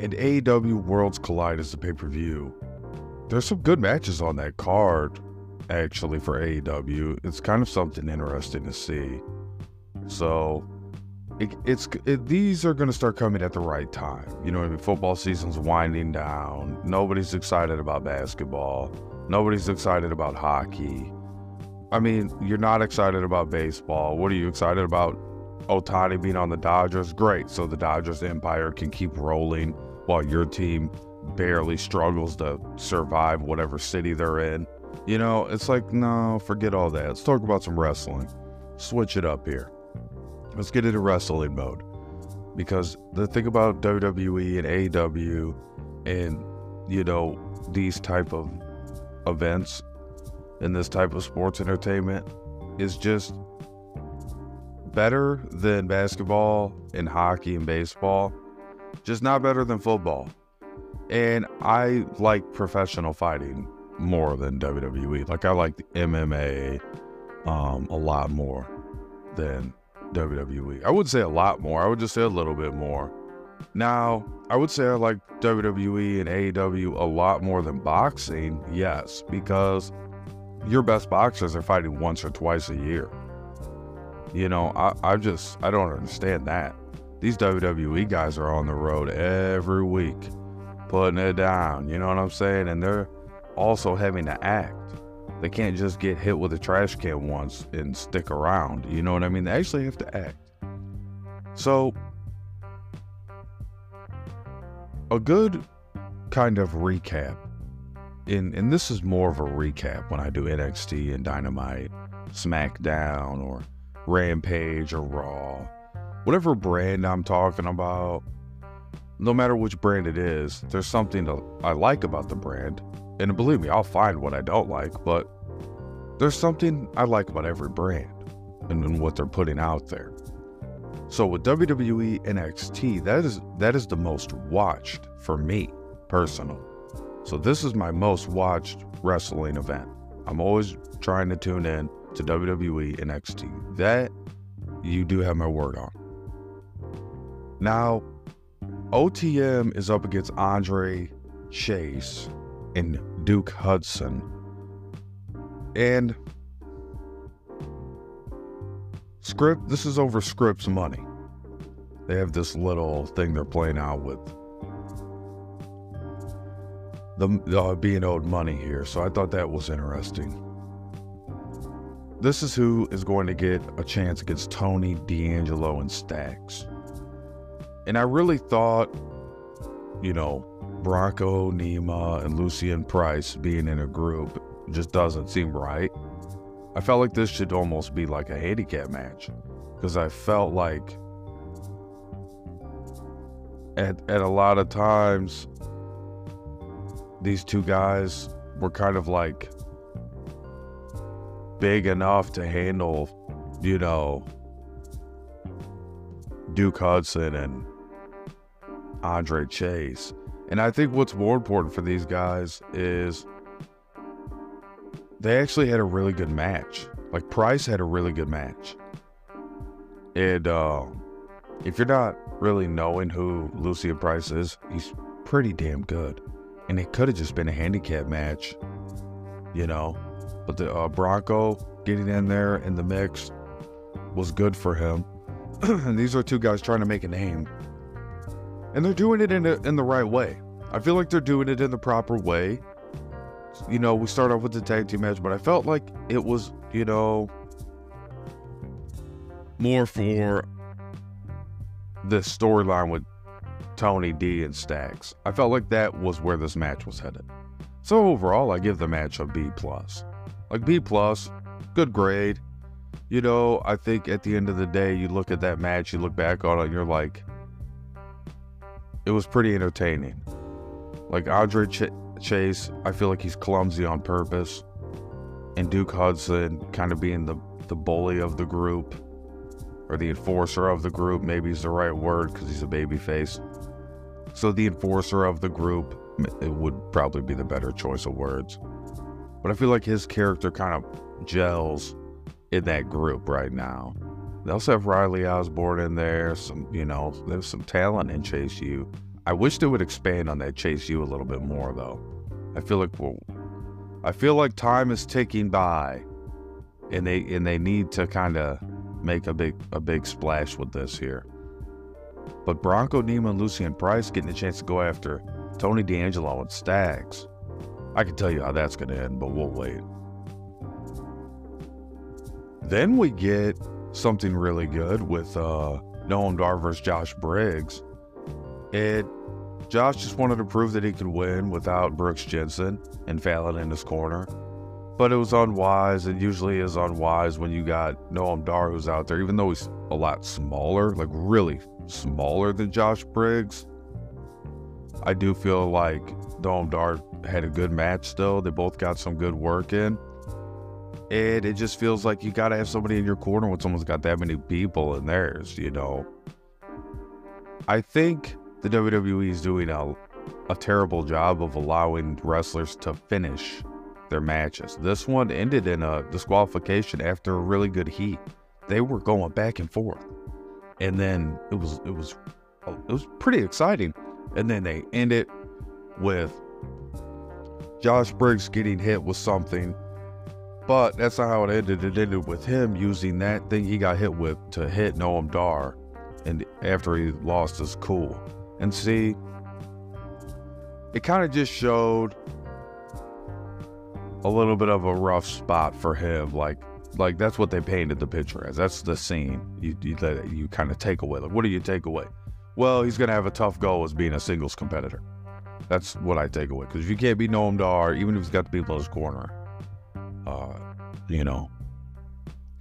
And AEW Worlds Collide is the pay per view. There's some good matches on that card, actually, for AEW. It's kind of something interesting to see. So, it, it's it, these are going to start coming at the right time. You know, I mean, football season's winding down. Nobody's excited about basketball. Nobody's excited about hockey. I mean, you're not excited about baseball. What are you excited about? Ohtani being on the Dodgers? Great. So the Dodgers empire can keep rolling while your team barely struggles to survive whatever city they're in. You know, it's like, no, forget all that. Let's talk about some wrestling. Switch it up here. Let's get into wrestling mode. Because the thing about WWE and AEW and, you know, these type of events and this type of sports entertainment is just better than basketball and hockey and baseball, just not better than football. And I like professional fighting more than WWE. Like I like the MMA um, a lot more than WWE. I would say a lot more. I would just say a little bit more. Now, I would say I like WWE and AEW a lot more than boxing, yes, because your best boxers are fighting once or twice a year. You know, I, I just, I don't understand that. These WWE guys are on the road every week, putting it down, you know what I'm saying? And they're also having to act. They can't just get hit with a trash can once and stick around, you know what I mean? They actually have to act. So, a good kind of recap, and, and this is more of a recap when I do NXT and Dynamite, SmackDown, or Rampage or Raw, whatever brand I'm talking about, no matter which brand it is, there's something that I like about the brand. And believe me, I'll find what I don't like, but there's something I like about every brand and, and what they're putting out there. So with WWE NXT, that is that is the most watched for me, personal. So this is my most watched wrestling event. I'm always trying to tune in to WWE NXT. That you do have my word on. Now, OTM is up against Andre Chase and Duke Hudson. And Scrypts, this is over Scrypts' money. They have this little thing they're playing out with the uh, being owed money here. So I thought that was interesting. This is who is going to get a chance against Tony, D'Angelo, and Stacks. And I really thought, you know, Bronco, Nima, and Lucien Price being in a group just doesn't seem right. I felt like this should almost be like a handicap match because I felt like at, at a lot of times these two guys were kind of like big enough to handle, you know, Duke Hudson and Andre Chase. And I think what's more important for these guys is they actually had a really good match. Like Price had a really good match. And uh, if you're not really knowing who Lucien Price is, he's pretty damn good. And it could have just been a handicap match, you know. But the uh, Bronco getting in there in the mix was good for him. and these are two guys trying to make a name. And they're doing it in, a, in the right way. I feel like they're doing it in the proper way. You know, we start off with the tag team match, but I felt like it was, you know, more for the storyline with Tony D and Stacks. I felt like that was where this match was headed. So overall, I give the match a B plus. Like B plus, good grade. You know, I think at the end of the day, you look at that match, you look back on it, and you're like, it was pretty entertaining. Like Andre Ch- Chase, I feel like he's clumsy on purpose, and Duke Hudson kind of being the the bully of the group, or the enforcer of the group, maybe is the right word because he's a baby face. So the enforcer of the group it would probably be the better choice of words. But I feel like his character kind of gels in that group right now. They also have Riley Osborne in there. Some, you know, there's some talent in Chase U. I wish they would expand on that Chase U a little bit more, though. I feel like well, I feel like time is ticking by, and they and they need to kind of make a big a big splash with this here. But Bronco Nima and Lucien Price getting a chance to go after Tony D'Angelo and Stacks. I can tell you how that's going to end, but we'll wait. Then we get something really good with uh, Noam Dar versus Josh Briggs. It Josh just wanted to prove that he could win without Brooks Jensen and Fallon in his corner. But it was unwise, and usually is unwise when you got Noam Dar who's out there, even though he's a lot smaller, like really smaller than Josh Briggs. I do feel like Noam Dar had a good match still. They both got some good work in. And it just feels like you got to have somebody in your corner when someone's got that many people in theirs, you know. I think the WWE is doing a, a terrible job of allowing wrestlers to finish their matches. This one ended in a disqualification after a really good heat. They were going back and forth. And then it was it was it was pretty exciting. And then they end it with Josh Briggs getting hit with something. But that's not how it ended. It ended with him using that thing he got hit with to hit Noam Dar and after he lost his cool. And see, it kind of just showed a little bit of a rough spot for him. Like, like that's what they painted the picture as. That's the scene you you, you kind of take away. Like, what do you take away? Well, he's gonna have a tough go as being a singles competitor. That's what I take away. Because if you can't beat Noam Dar, even if he's got the people in his corner, uh, you know,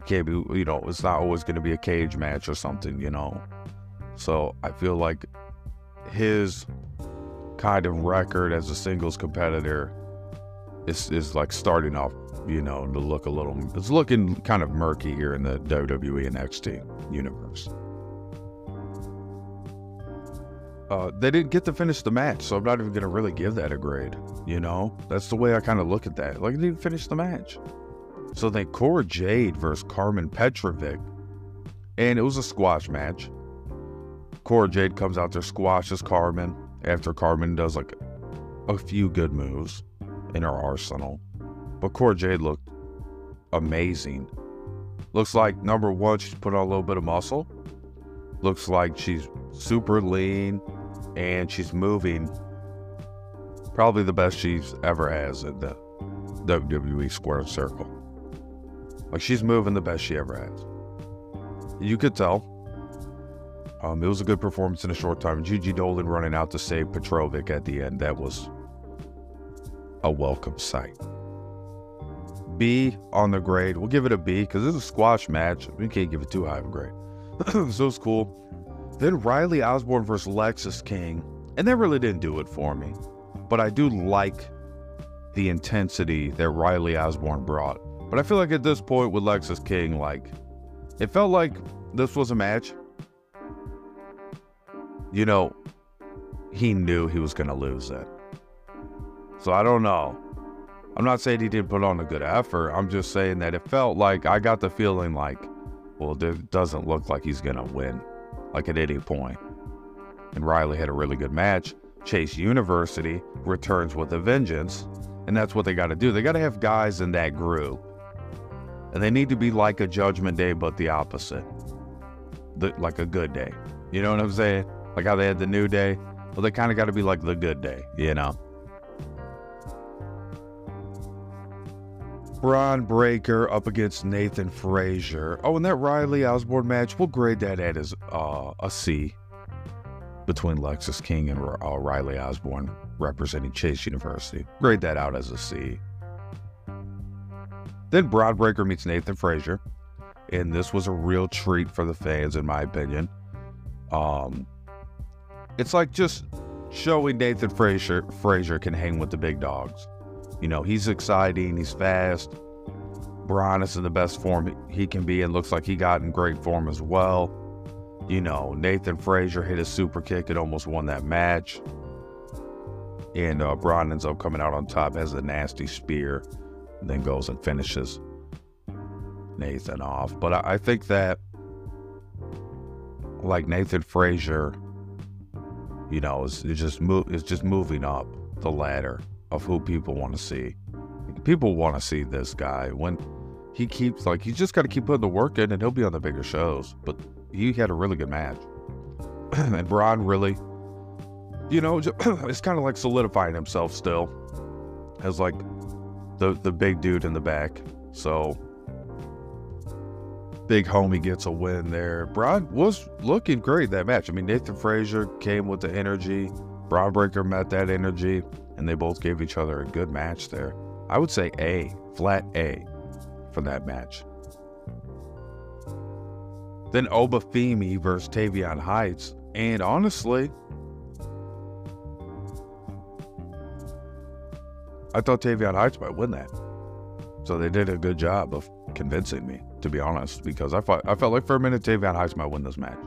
can't be. You know, it's not always gonna be a cage match or something. You know, so I feel like his kind of record as a singles competitor is is like starting off, you know, to look a little. It's looking kind of murky here in the WWE and NXT universe. Uh, they didn't get to finish the match, so I'm not even gonna really give that a grade. You know, that's the way I kind of look at that. Like, they didn't finish the match. So then Cora Jade versus Carmen Petrovic, and it was a squash match. Cora Jade comes out there, squashes Carmen after Carmen does like a few good moves in her arsenal. But Cora Jade looked amazing. Looks like number one, she's put on a little bit of muscle. Looks like she's super lean and she's moving probably the best she's ever has in the WWE square circle. Like she's moving the best she ever has. You could tell. Um, it was a good performance in a short time. Gigi Dolan running out to save Petrovic at the end. That was a welcome sight. B on the grade. We'll give it a B because it's a squash match. We can't give it too high of a grade. so it's cool. Then Riley Osborne versus Lexis King. And that really didn't do it for me. But I do like the intensity that Riley Osborne brought. But I feel like at this point with Lexis King, like, it felt like this was a match. You know, he knew he was to lose it. So I don't know. I'm not saying he didn't put on a good effort. I'm just saying that it felt like I got the feeling like, well, it doesn't look like he's to win like at any point. And Riley had a really good match. Chase University returns with a vengeance, and that's what they got to do. They got to have guys in that group, and they need to be like a Judgment Day, but the opposite, the, like a good day. You know what I'm saying? Like how they had the New Day. Well, they kind of got to be like the good day, you know. Bron Breakker up against Nathan Frazer. Oh, and that Riley Osborne match, we'll grade that at as uh, a C between Lexis King and uh, Riley Osborne representing Chase University. Grade that out as a C. Then Bron Breakker meets Nathan Frazer, and this was a real treat for the fans, in my opinion. Um, it's like just showing Nathan Frazier Frazer can hang with the big dogs. You know, he's exciting, he's fast. Bron is in the best form he can be and looks like he got in great form as well. You know, Nathan Frazer hit a super kick and almost won that match. And uh, Bron ends up coming out on top, has a nasty spear, then goes and finishes Nathan off. But I, I think that, like Nathan Frazer, you know, is, is just move is just moving up the ladder of who people want to see. People want to see this guy when he keeps like he's just got to keep putting the work in, and he'll be on the bigger shows. But he had a really good match, and Bron really, you know, it's kind of like solidifying himself still as like the the big dude in the back. So big homie gets a win there. Bron was looking great that match. I mean, Nathan Frazer came with the energy. Bron Breakker met that energy, and they both gave each other a good match there. I would say A, flat A, for that match. Then Oba Femi versus Tavion Heights, and honestly, I thought Tavion Heights might win that. So they did a good job of convincing me, to be honest, because I thought I felt like for a minute Tavion Heights might win this match.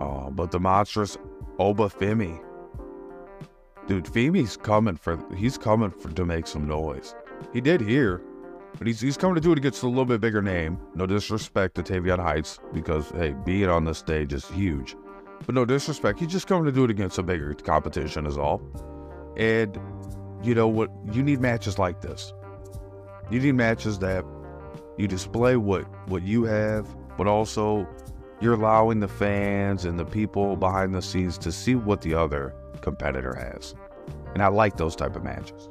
Uh, but the monstrous Oba Femi, dude, Femi's coming for he's coming for to make some noise. He did here, but he's he's coming to do it against a little bit bigger name. No disrespect to Tavion Heights, because hey, being on the stage is huge. But no disrespect, he's just coming to do it against a bigger competition is all. And you know what? You need matches like this. You need matches that you display what what you have, but also you're allowing the fans and the people behind the scenes to see what the other competitor has. And I like those type of matches.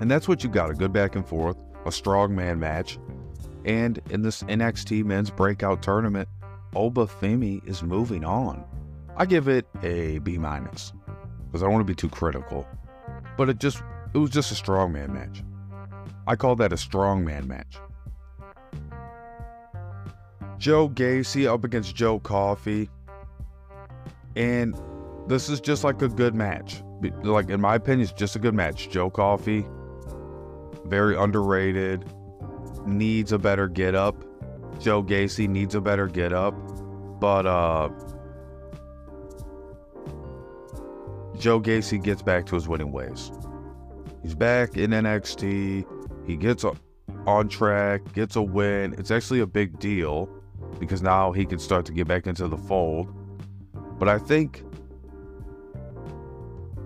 And that's what you got, a good back and forth, a strong man match. And in this NXT men's breakout tournament, Oba Femi is moving on. I give it a B minus because I don't want to be too critical. But it just it was just a strongman match. I call that a strongman match. Joe Gacy up against Joe Coffey. And this is just like a good match. Like in my opinion, it's just a good match. Joe Coffey, very underrated, needs a better get up. Joe Gacy needs a better get up. But uh Joe Gacy gets back to his winning ways. He's back in NXT. He gets on track, gets a win. It's actually a big deal because now he can start to get back into the fold. But I think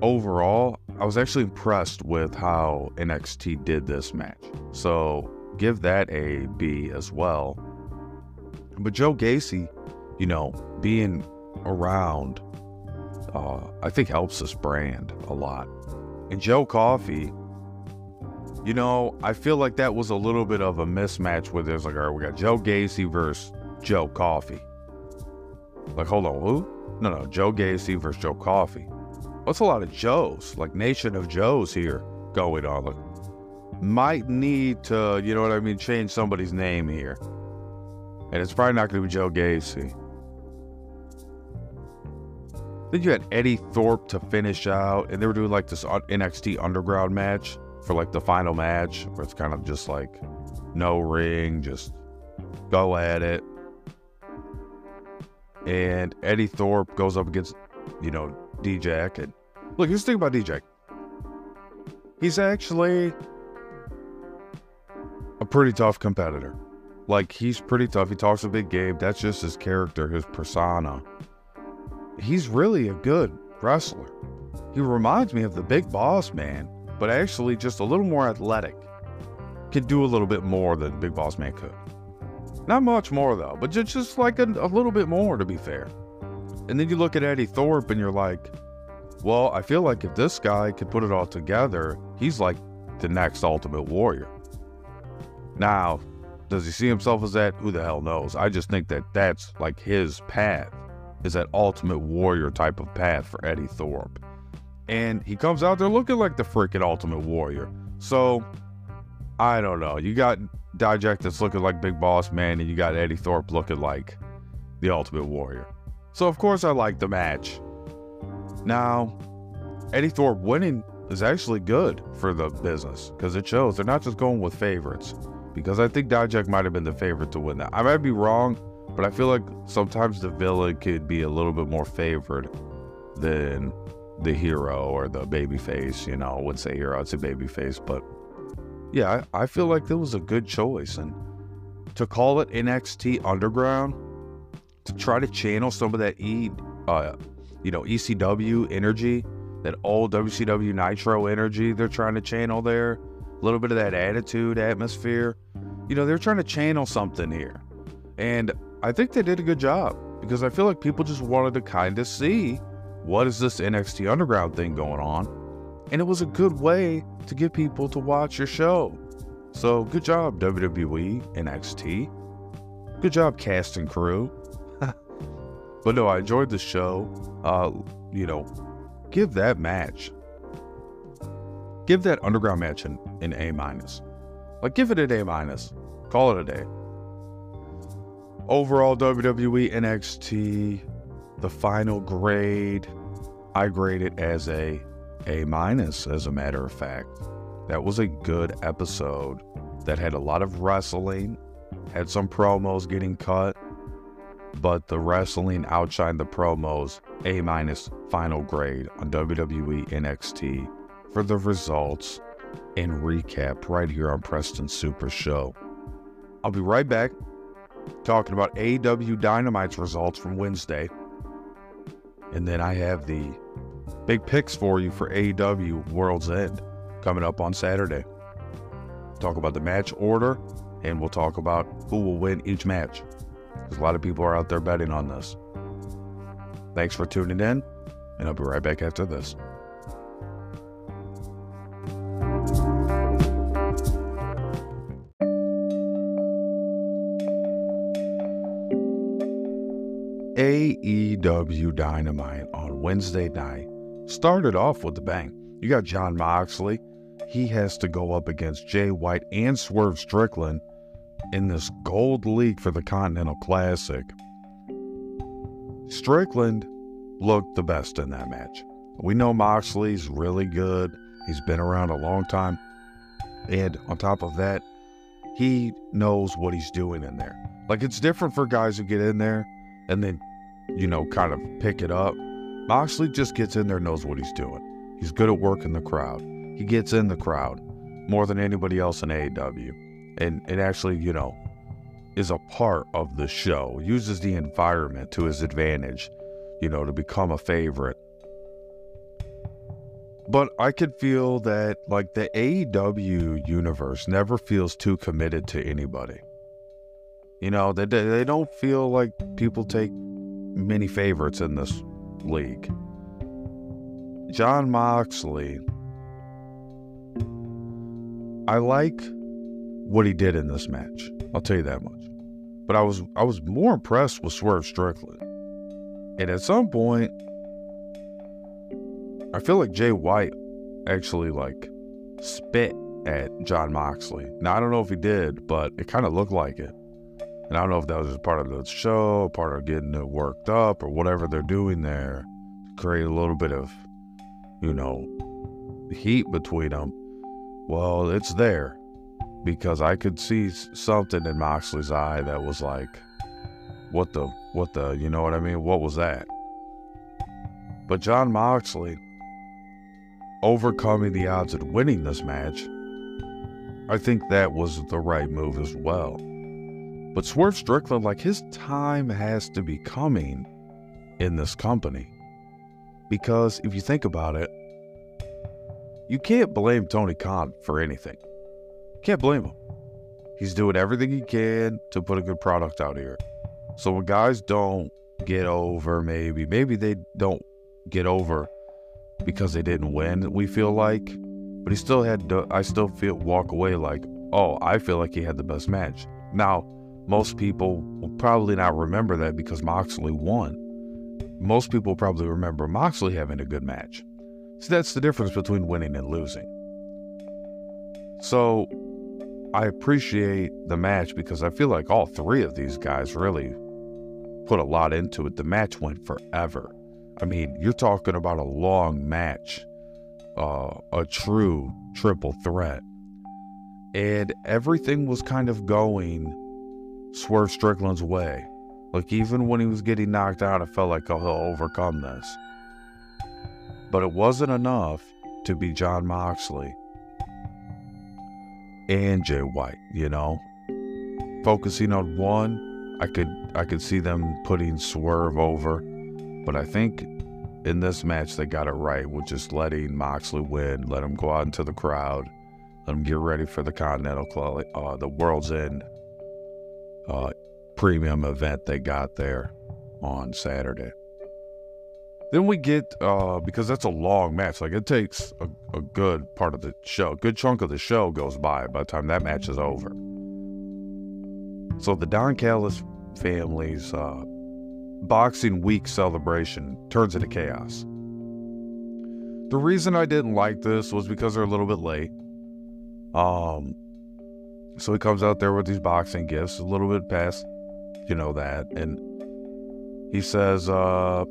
overall, I was actually impressed with how NXT did this match. So give that a B as well. But Joe Gacy, you know, being around, uh, I think helps this brand a lot. And Joe Coffey, you know, I feel like that was a little bit of a mismatch where there's like, all right, we got Joe Gacy versus Joe Coffey. Like, hold on, who? No, no, Joe Gacy versus Joe Coffey. That's a lot of Joes, like Nation of Joes here going on. Like, might need to, you know what I mean, change somebody's name here. And it's probably not going to be Joe Gacy. Then you had Eddie Thorpe to finish out, and they were doing like this NXT Underground match for like the final match, where it's kind of just like no ring, just go at it and Eddie Thorpe goes up against, you know, Dijak. And look, here's the thing about Dijak. He's actually a pretty tough competitor. Like, he's pretty tough. He talks a big game. That's just his character, his persona. He's really a good wrestler. He reminds me of the big boss man, but actually just a little more athletic. Can do a little bit more than Big Boss Man could. Not much more though, but just, just like a, a little bit more to be fair. And then you look at Eddie Thorpe and you're like, well, I feel like if this guy could put it all together, he's like the next Ultimate Warrior. Now, does he see himself as that? Who the hell knows? I just think that that's like his path, is that Ultimate Warrior type of path for Eddie Thorpe. And he comes out there looking like the freaking Ultimate Warrior. So, I don't know. You got Dijak that's looking like Big Boss Man, and you got Eddie Thorpe looking like the Ultimate Warrior. So of course I like the match. Now, Eddie Thorpe winning is actually good for the business because it shows they're not just going with favorites. Because I think Dijak might have been the favorite to win that. I might be wrong, but I feel like sometimes the villain could be a little bit more favored than the hero or the baby face. You know, I would say hero, I'd say baby face, but yeah, I, I feel like that was a good choice. And to call it NXT Underground, to try to channel some of that E, uh, you know, ECW energy, that old WCW Nitro energy they're trying to channel there, a little bit of that attitude, atmosphere. You know, they're trying to channel something here. And I think they did a good job because I feel like people just wanted to kind of see what is this NXT Underground thing going on. And it was a good way to get people to watch your show. So good job, WWE, NXT. Good job, cast and crew. But no, I enjoyed the show. Uh, you know, give that match, give that underground match an, an A minus. Like, give it an A minus. Call it a day. Overall, WWE NXT, the final grade, I grade it as a A minus, as a matter of fact. That was a good episode that had a lot of wrestling, had some promos getting cut, but the wrestling outshined the promos. A minus final grade on WWE NXT for the results and recap right here on Preston Super Show. I'll be right back talking about AEW Dynamite's results from Wednesday. And then I have the big picks for you for AEW World's End coming up on Saturday. Talk about the match order and we'll talk about who will win each match. A lot of people are out there betting on this. Thanks for tuning in, and I'll be right back after this. AEW Dynamite on Wednesday night started off with a bang. You got Jon Moxley. He has to go up against Jay White and Swerve Strickland in this gold league for the Continental Classic. Strickland looked the best in that match. We know Moxley's really good. He's been around a long time. And on top of that, he knows what he's doing in there. Like it's different for guys who get in there and then, you know, kind of pick it up. Moxley just gets in there, knows what he's doing. He's good at working the crowd. He gets in the crowd more than anybody else in AEW. And it actually, you know, is a part of the show, uses the environment to his advantage, you know, to become a favorite. But I could feel that, like, the AEW universe never feels too committed to anybody. You know, they, they don't feel like people take many favorites in this league. Jon Moxley, I like what he did in this match. I'll tell you that much. But I was I was more impressed with Swerve Strickland. And at some point, I feel like Jay White actually like spit at Jon Moxley. Now I don't know if he did, but it kind of looked like it. And I don't know if that was just part of the show, part of getting it worked up, or whatever they're doing there to create a little bit of, you know, heat between them. Well, it's there because I could see something in Moxley's eye that was like, what the, what the, you know what I mean? What was that? But Jon Moxley overcoming the odds of winning this match, I think that was the right move as well. But Swerve Strickland, like his time has to be coming in this company. Because if you think about it, you can't blame Tony Khan for anything. Can't blame him. He's doing everything he can to put a good product out here. So when guys don't get over, maybe, maybe they don't get over because they didn't win, we feel like, but he still had, to, I still feel, walk away like, oh, I feel like he had the best match. Now, most people will probably not remember that because Moxley won. Most people probably remember Moxley having a good match. So that's the difference between winning and losing. So I appreciate the match because I feel like all three of these guys really put a lot into it. The match went forever. I mean, you're talking about a long match, uh, a true triple threat. And everything was kind of going Swerve Strickland's way. Like, even when he was getting knocked out, I felt like, oh, he'll overcome this. But it wasn't enough to be Jon Moxley and Jay White, you know. Focusing on one, I could I could see them putting Swerve over, but I think in this match, they got it right with just letting Moxley win, let him go out into the crowd, let him get ready for the Continental Club, uh, the World's End uh, premium event they got there on Saturday. Then we get uh, because that's a long match. Like it takes a, a good part of the show, a good chunk of the show goes by by the time that match is over. So the Don Callis family's uh, boxing week celebration turns into chaos. The reason I didn't like this was because they're a little bit late. Um, so he comes out there with these boxing gifts, a little bit past, you know that, and he says, uh,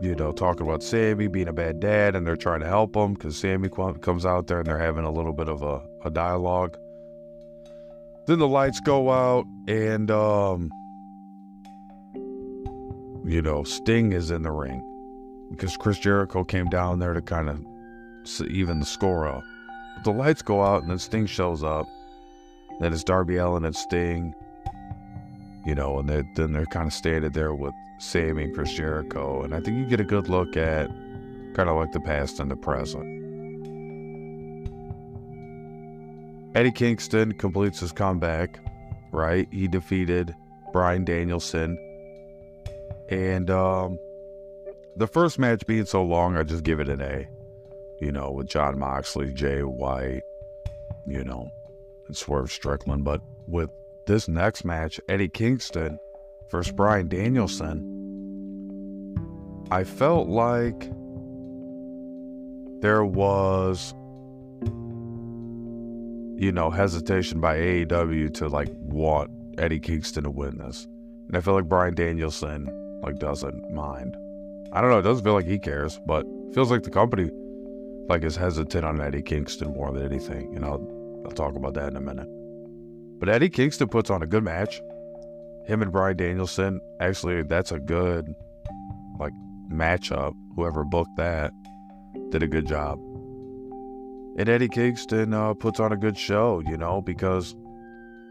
you know, talking about Sammy being a bad dad, and they're trying to help him because Sammy comes out there and they're having a little bit of a, a dialogue. Then the lights go out, and um, you know, Sting is in the ring because Chris Jericho came down there to kind of even the score up. But the lights go out, and then Sting shows up. Then it's Darby Allin and Sting, you know, and they're, then they're kind of standing there with Sammy and Chris Jericho. And I think you get a good look at kind of like the past and the present. Eddie Kingston completes his comeback, right? He defeated Bryan Danielson and um, the first match being so long, I just give it an A. You know, with Jon Moxley, Jay White, you know, and Swerve Strickland. But with this next match, Eddie Kingston versus Bryan Danielson, I felt like there was, you know, hesitation by AEW to like want Eddie Kingston to win this. And I feel like Bryan Danielson like doesn't mind. I don't know. It doesn't feel like he cares, but feels like the company like is hesitant on Eddie Kingston more than anything. You know, I'll talk about that in a minute. But Eddie Kingston puts on a good match. Him and Bryan Danielson, actually, that's a good like matchup. Whoever booked that did a good job. And Eddie Kingston uh, puts on a good show, you know, because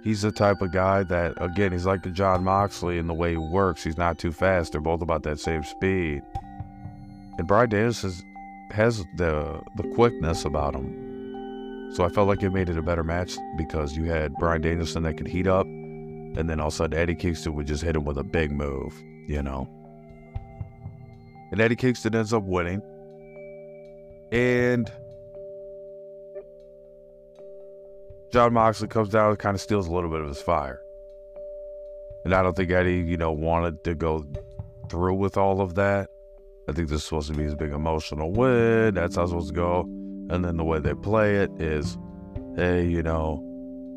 he's the type of guy that, again, he's like the Jon Moxley in the way he works. He's not too fast. They're both about that same speed. And Bryan Danielson has the the quickness about him. So I felt like it made it a better match because you had Bryan Danielson that could heat up, and then all of a sudden Eddie Kingston would just hit him with a big move, you know. And Eddie Kingston ends up winning. And Jon Moxley comes down and kind of steals a little bit of his fire. And I don't think Eddie, you know, wanted to go through with all of that. I think this is supposed to be his big emotional win. That's how it's supposed to go. And then the way they play it is, hey, you know,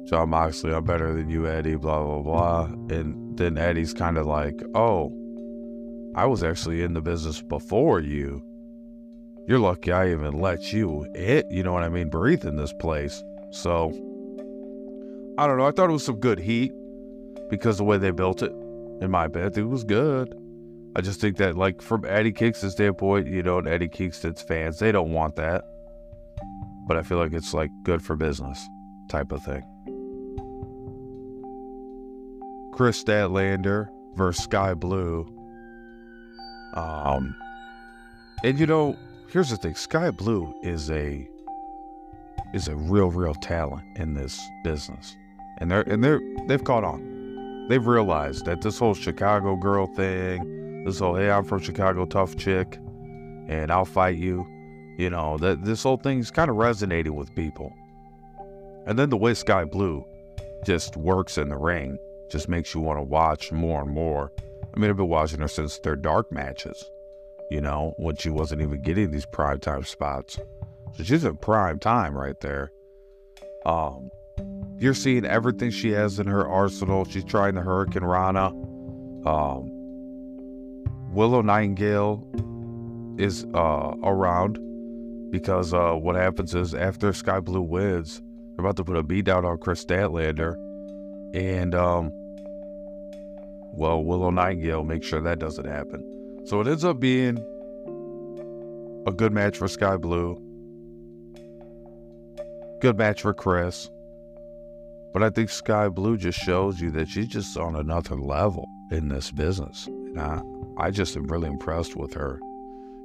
Jon Moxley, I'm better than you, Eddie, blah, blah, blah. And then Eddie's kind of like, oh, I was actually in the business before you. You're lucky I even let you it, you know what I mean, breathe in this place. So I don't know. I thought it was some good heat because the way they built it. In my opinion, it was good. I just think that, like, from Eddie Kingston's standpoint, you know, and Eddie Kingston's fans, they don't want that. But I feel like it's like good for business type of thing. Kris Statlander versus Skye Blue. Um, and you know, here's the thing: Skye Blue is a is a real, real talent in this business and they're and they're they've caught on. They've realized that this whole Chicago girl thing, this whole hey I'm from Chicago tough chick, and I'll fight you, you know that this whole thing's kind of resonating with people. And then the way Skye Blue just works in the ring just makes you want to watch more and more. I mean I've been watching her since their dark matches, you know when she wasn't even getting these prime time spots. So she's in prime time right there. Um, you're seeing everything she has in her arsenal. She's trying the hurricanrana. Um, Willow Nightingale is uh, around because uh, what happens is after Skye Blue wins, they're about to put a beat down on Kris Statlander, and um, well, Willow Nightingale makes sure that doesn't happen. So it ends up being a good match for Skye Blue, good match for Kris, But I think Skye Blue just shows you that she's just on another level in this business. And I, I just am really impressed with her.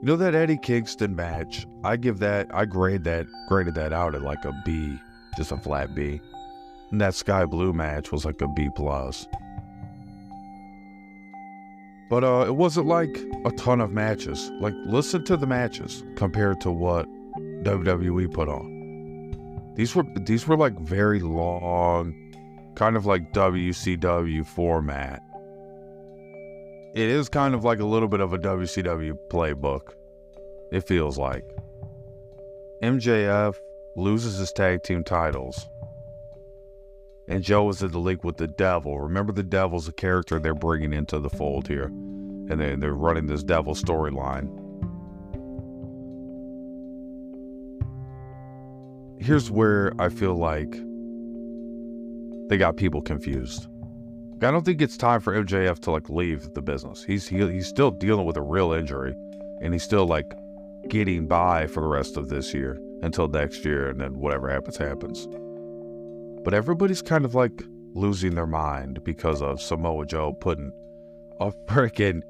You know that Eddie Kingston match? I give that, I grade that, graded that out at like a B, just a flat B. And that Skye Blue match was like a B plus. But uh, it wasn't like a ton of matches. Like, listen to the matches compared to what WWE put on. These were these were like very long, kind of like WCW format it is kind of like a little bit of a WCW playbook. It feels like. MJF loses his tag team titles. And Joe is in the league with the devil. Remember, the devil's a character they're bringing into the fold here. And they, they're running this devil storyline. Here's where I feel like they got people confused. I don't think it's time for MJF to like leave the business. He's he, he's still dealing with a real injury, and he's still like getting by for the rest of this year until next year, and then whatever happens happens. But everybody's kind of like losing their mind because of Samoa Joe putting a freaking,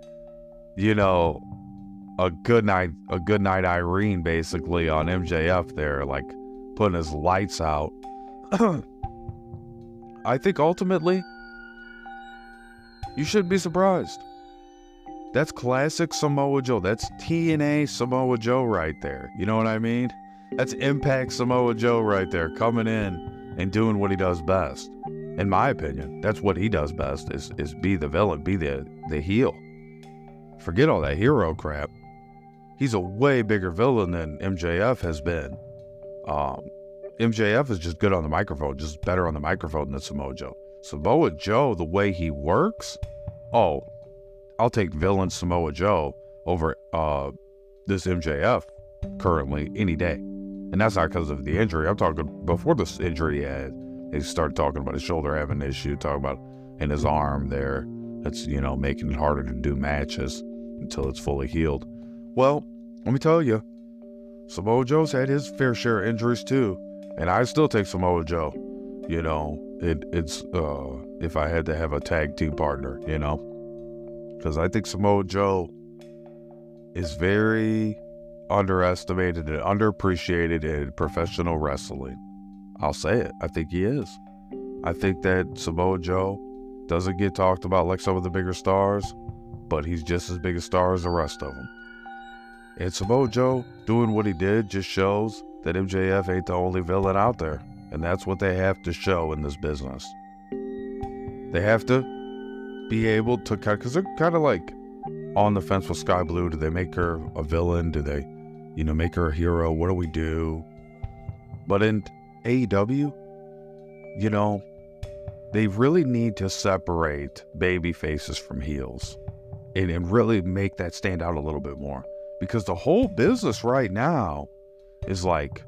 you know, a good night, a good night Irene basically on MJF there, like putting his lights out. I think ultimately you shouldn't be surprised. That's classic Samoa Joe. That's TNA Samoa Joe right there. You know what I mean? That's Impact Samoa Joe right there, coming in and doing what he does best. In my opinion, that's what he does best is is be the villain, be the the heel. Forget all that hero crap. He's a way bigger villain than MJF has been. Um, MJF is just good on the microphone, just better on the microphone than Samoa Joe. Samoa Joe, the way he works, oh, I'll take villain Samoa Joe over uh, this MJF currently any day. And that's not because of the injury. I'm talking before this injury he had. He started talking about his shoulder having an issue, talking about in his arm there. That's, you know, making it harder to do matches until it's fully healed. Well, let me tell you, Samoa Joe's had his fair share of injuries too. And I still take Samoa Joe. You know, it, it's uh, if I had to have a tag team partner, you know, because I think Samoa Joe is very underestimated and underappreciated in professional wrestling. I'll say it. I think he is. I think that Samoa Joe doesn't get talked about like some of the bigger stars, but he's just as big a star as the rest of them. And Samoa Joe doing what he did just shows that MJF ain't the only villain out there. And that's what they have to show in this business. They have to be able to cut, because they're kind of like on the fence with Skye Blue. Do they make her a villain? Do they, you know, make her a hero? What do we do? But in AEW, you know, they really need to separate baby faces from heels and, and really make that stand out a little bit more. Because the whole business right now is like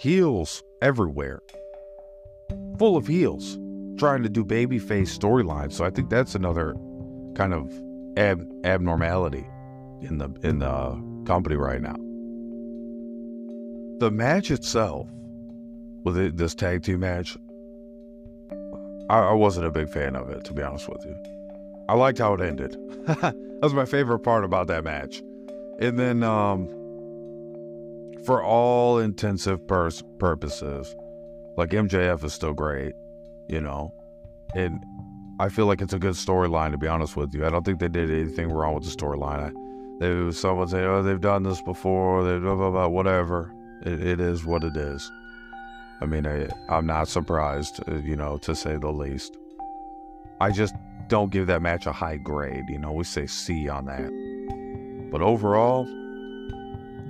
heels everywhere, full of heels, trying to do babyface storylines. So I think that's another kind of ab- abnormality in the in the company right now. The match itself, with it, this tag team match, I, I wasn't a big fan of it to be honest with you. I liked how it ended. that was my favorite part about that match. And then um, for all intensive purposes. Like MJF is still great, you know, and I feel like it's a good storyline. To be honest with you, I don't think they did anything wrong with the storyline. They someone say, "Oh, they've done this before," they blah blah blah, whatever. It, it is what it is. I mean, I, I'm not surprised, uh, you know, to say the least. I just don't give that match a high grade. You know, we say C on that. But overall,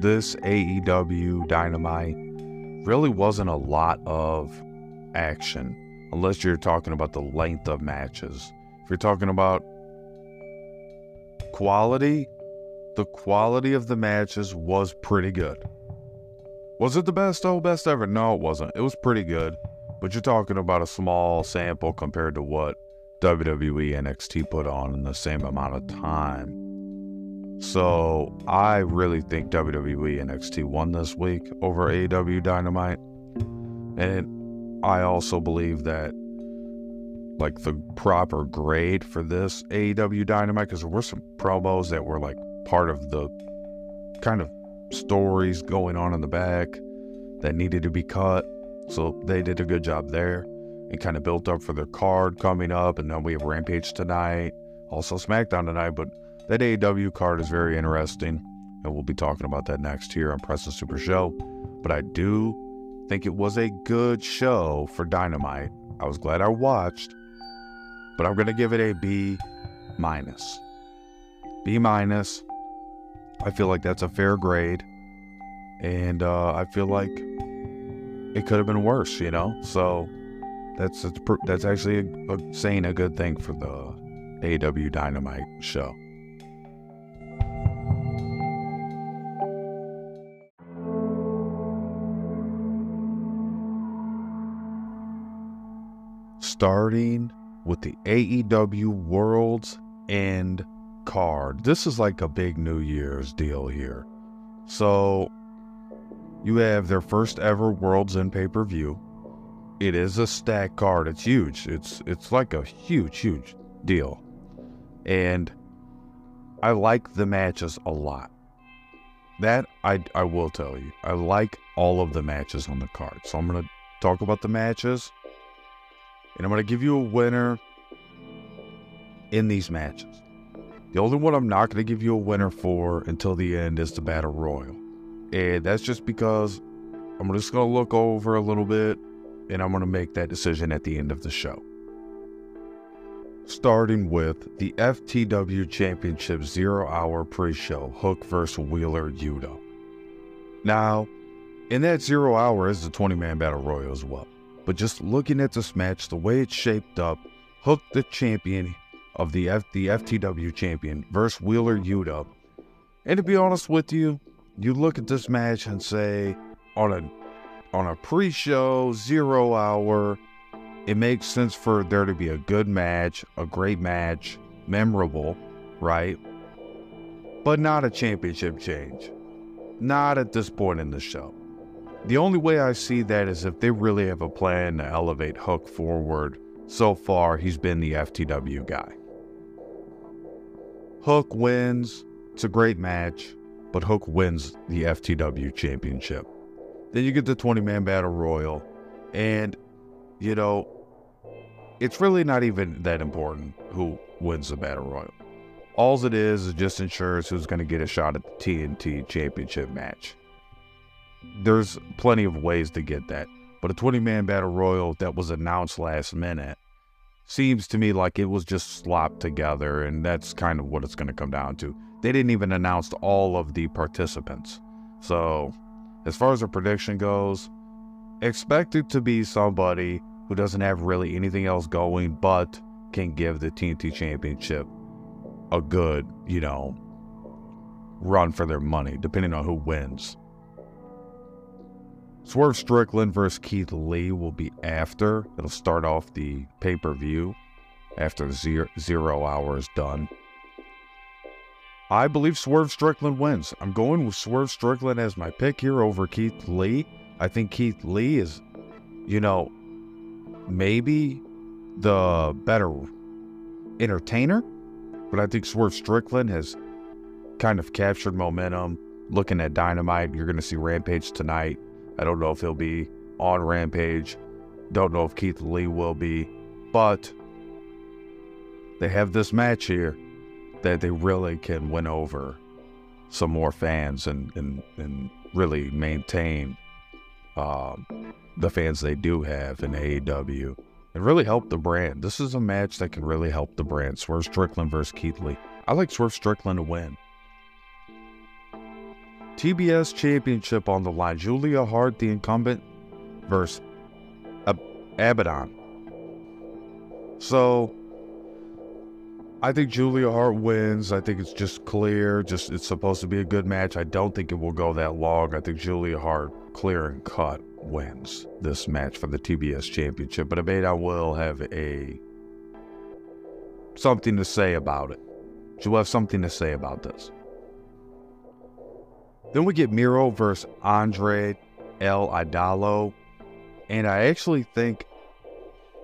this AEW Dynamite really wasn't a lot of action, unless you're talking about the length of matches. If you're talking about quality, the quality of the matches was pretty good. Was it the best, oh, best ever? No, it wasn't. It was pretty good, but you're talking about a small sample compared to what WWE NXT put on in the same amount of time. So I really think WWE NXT won this week over AEW Dynamite. And I also believe that like the proper grade for this AEW Dynamite, because there were some promos that were like part of the kind of stories going on in the back that needed to be cut. So they did a good job there and kind of built up for their card coming up. And then we have Rampage tonight, also SmackDown tonight. But that AEW card is very interesting. And we'll be talking about that next here on Preston Super Show. But I do think it was a good show for Dynamite. I was glad I watched, but I'm to give it a B minus. B minus. I feel like that's a fair grade. And uh, I feel like it could have been worse, you know? So that's that's, that's actually a, a, saying a good thing for the AW Dynamite show. Starting with the AEW World's End card. This is like a big New Year's deal here. So you have their first ever World's End pay per view. It is a stack card. It's huge. It's it's like a huge, huge deal. And I like the matches a lot. That I I will tell you. I like all of the matches on the card. So I'm gonna talk about the matches. And I'm gonna give you a winner in these matches. The only one I'm not gonna give you a winner for until the end is the Battle Royal. And that's just because I'm just going to look over a little bit and I'm going to make that decision at the end of the show. Starting with the FTW Championship Zero Hour pre show Hook vs. Wheeler Yuta. Now, in that Zero Hour is the 20 man battle royal as well. But just looking at this match, the way it's shaped up, Hook the champion of the, F- the FTW champion versus Wheeler Yuta. And to be honest with you, you look at this match and say on a on a pre-show zero hour it makes sense for there to be a good match a great match memorable right? But not a championship change. Not at this point in the show the only way i see that is if they really have a plan to elevate hook forward so far he's been the ftw guy hook wins it's a great match but Hook wins the FTW championship. Then you get the 20 man battle royal, and you know, it's really not even that important who wins the battle royal. All it is is just ensures who's going to get a shot at the TNT championship match. There's plenty of ways to get that, but a 20 man battle royal that was announced last minute seems to me like it was just slopped together, and that's kind of what it's going to come down to. They didn't even announce all of the participants. So, as far as a prediction goes, expect it to be somebody who doesn't have really anything else going but can give the TNT Championship a good, you know, run for their money, depending on who wins. Swerve Strickland versus Keith Lee will be after. It'll start off the pay per view after zero, zero hours done. I believe Swerve Strickland wins. I'm going with Swerve Strickland as my pick here over Keith Lee. I think Keith Lee is, you know, maybe the better entertainer, but I think Swerve Strickland has kind of captured momentum. Looking at Dynamite, you're going to see Rampage tonight. I don't know if he'll be on Rampage. Don't know if Keith Lee will be, but they have this match here that they really can win over some more fans and and, and really maintain um, the fans they do have in AEW and really help the brand. This is a match that can really help the brand. Swerve Strickland versus Keith Lee. I like Swerve Strickland to win. TBS Championship on the line. Julia Hart, the incumbent, versus Ab- Abaddon. So, I think Julia Hart wins. I think it's just clear. Just it's supposed to be a good match. I don't think it will go that long. I think Julia Hart, clear and cut, wins this match for the TBS Championship. But I will have a something to say about it. She'll have something to say about this. Then we get Miro versus Andre El Idolo. And I actually think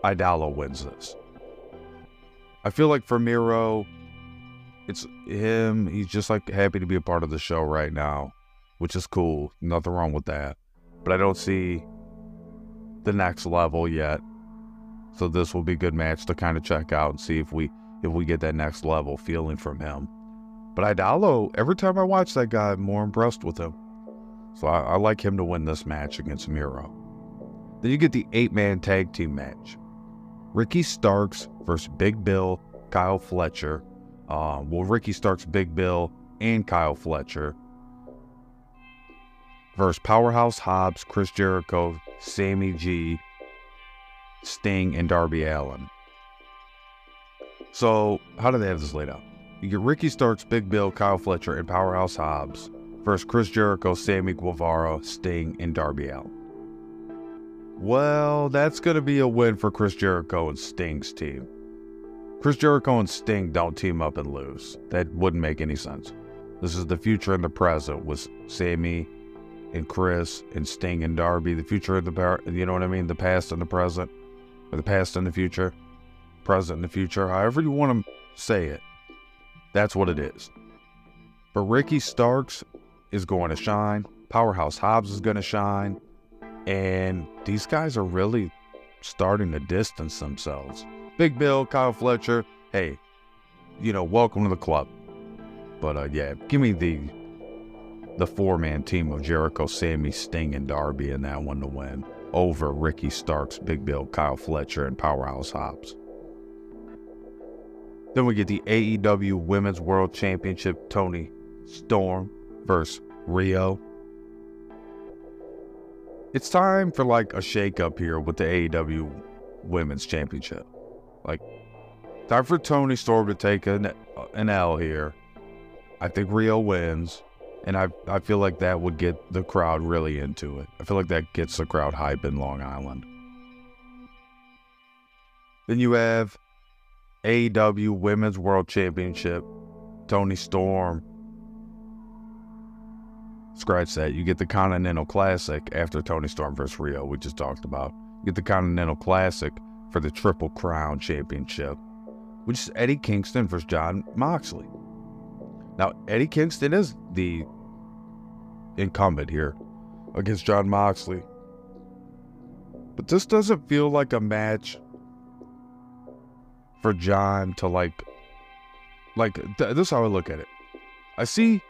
Idolo wins this. I feel like for Miro, it's him. He's just like happy to be a part of the show right now, which is cool. Nothing wrong with that. But I don't see the next level yet. So this will be a good match to kind of check out and see if we if we get that next level feeling from him. But Idolo, every time I watch that guy, I'm more impressed with him. So I, I like him to win this match against Miro. Then you get the eight man tag team match Ricky Starks versus Big Bill, Kyle Fletcher. Uh, well, Ricky Starks, Big Bill, and Kyle Fletcher versus Powerhouse Hobbs, Chris Jericho, Sammy G, Sting, and Darby Allin. So, how do they have this laid out? You get Ricky Starks, Big Bill, Kyle Fletcher, and Powerhouse Hobbs versus Chris Jericho, Sammy Guevara, Sting, and Darby Allin. Well, that's going to be a win for Chris Jericho and Sting's team. Chris Jericho and Sting don't team up and lose. That wouldn't make any sense. This is the future and the present with Sammy and Chris and Sting and Darby. The future and the past, you know what I mean? The past and the present, or the past and the future, present and the future. However you want to say it, that's what it is. But Ricky Starks is going to shine. Powerhouse Hobbs is going to shine. And these guys are really starting to distance themselves. Big Bill, Kyle Fletcher, hey, you know, welcome to the club. But uh, yeah, give me the the four man team of Jericho, Sammy, Sting, and Darby in that one to win over Ricky Starks, Big Bill, Kyle Fletcher, and Powerhouse Hobbs. Then we get the AEW Women's World Championship Toni Storm versus Riho. it's time for like a shakeup here with the AEW Women's Championship. Like, time for Toni Storm to take an, an L here. I think Riho wins, and I I feel like that would get the crowd really into it. I feel like that gets the crowd hype in Long Island. Then you have AEW Women's World Championship, Toni Storm Scratch that. You get the Continental Classic after Toni Storm vs. Riho, we just talked about. You get the Continental Classic for the Triple Crown Championship, which is Eddie Kingston versus Jon Moxley. Now, Eddie Kingston is the incumbent here against Jon Moxley. But this doesn't feel like a match for Jon to like like th- this is how I look at it. I see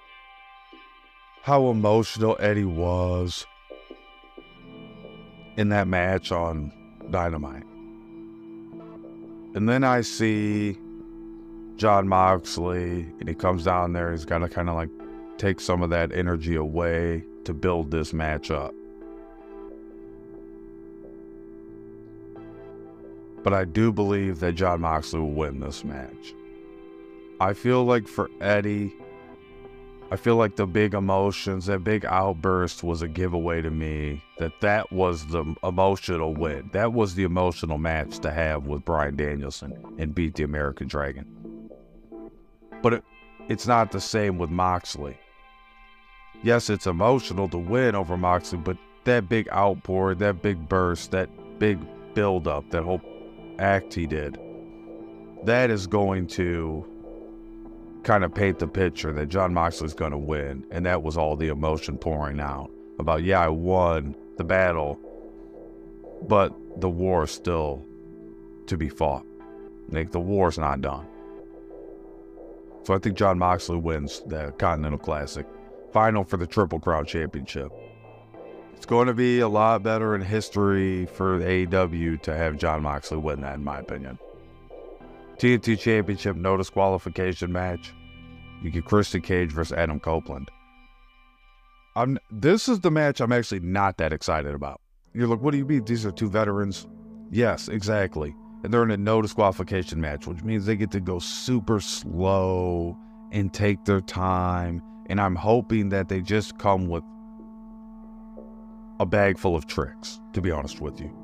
how emotional Eddie was in that match on Dynamite. And then I see Jon Moxley, and he comes down there. He's got to kind of like take some of that energy away to build this match up. But I do believe that Jon Moxley will win this match. I feel like for Eddie, I feel like the big emotions, that big outburst was a giveaway to me that that was the emotional win. That was the emotional match to have with Bryan Danielson and beat the American Dragon. But it, it's not the same with Moxley. Yes, it's emotional to win over Moxley, but that big outpour, that big burst, that big build up, that whole act he did, that is going to kind of paint the picture that Jon Moxley's going to win. And that was all the emotion pouring out about, yeah, I won the battle, but the war is still to be fought. Like, the war's not done. So I think Jon Moxley wins the Continental Classic. Final for the Triple Crown Championship. It's going to be a lot better in history for AEW to have Jon Moxley win that, in my opinion. TNT Championship no disqualification match. You get Christian Cage versus Adam Copeland. I'm this is the match I'm actually not that excited about. You're like, what do you mean? These are two veterans. Yes, exactly. And they're in a no disqualification match, which means they get to go super slow and take their time. And I'm hoping that they just come with a bag full of tricks, to be honest with you.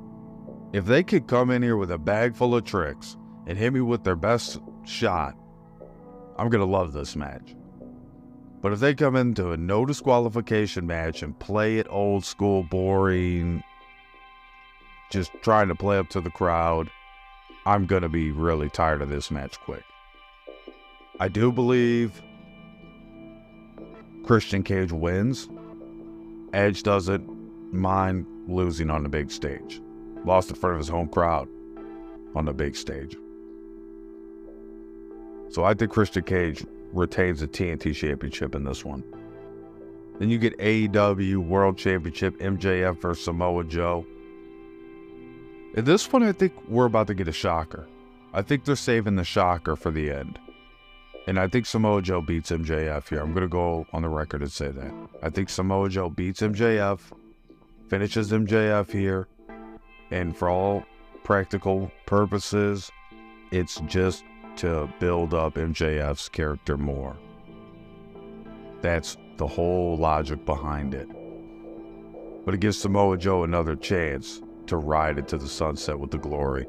If they could come in here with a bag full of tricks and hit me with their best shot, I'm going to love this match. But if they come into a no disqualification match and play it old school, boring, just trying to play up to the crowd, I'm going to be really tired of this match quick. I do believe Christian Cage wins. Edge doesn't mind losing on the big stage. Lost in front of his home crowd on the big stage. So I think Christian Cage retains the TNT Championship in this one. Then you get AEW World Championship, MJF versus Samoa Joe. In this one, I think we're about to get a shocker. I think they're saving the shocker for the end. And I think Samoa Joe beats MJF here. I'm going to go on the record and say that. I think Samoa Joe beats MJF, finishes MJF here, and for all practical purposes, it's just to build up MJF's character more. That's the whole logic behind it. But it gives Samoa Joe another chance to ride into the sunset with the glory.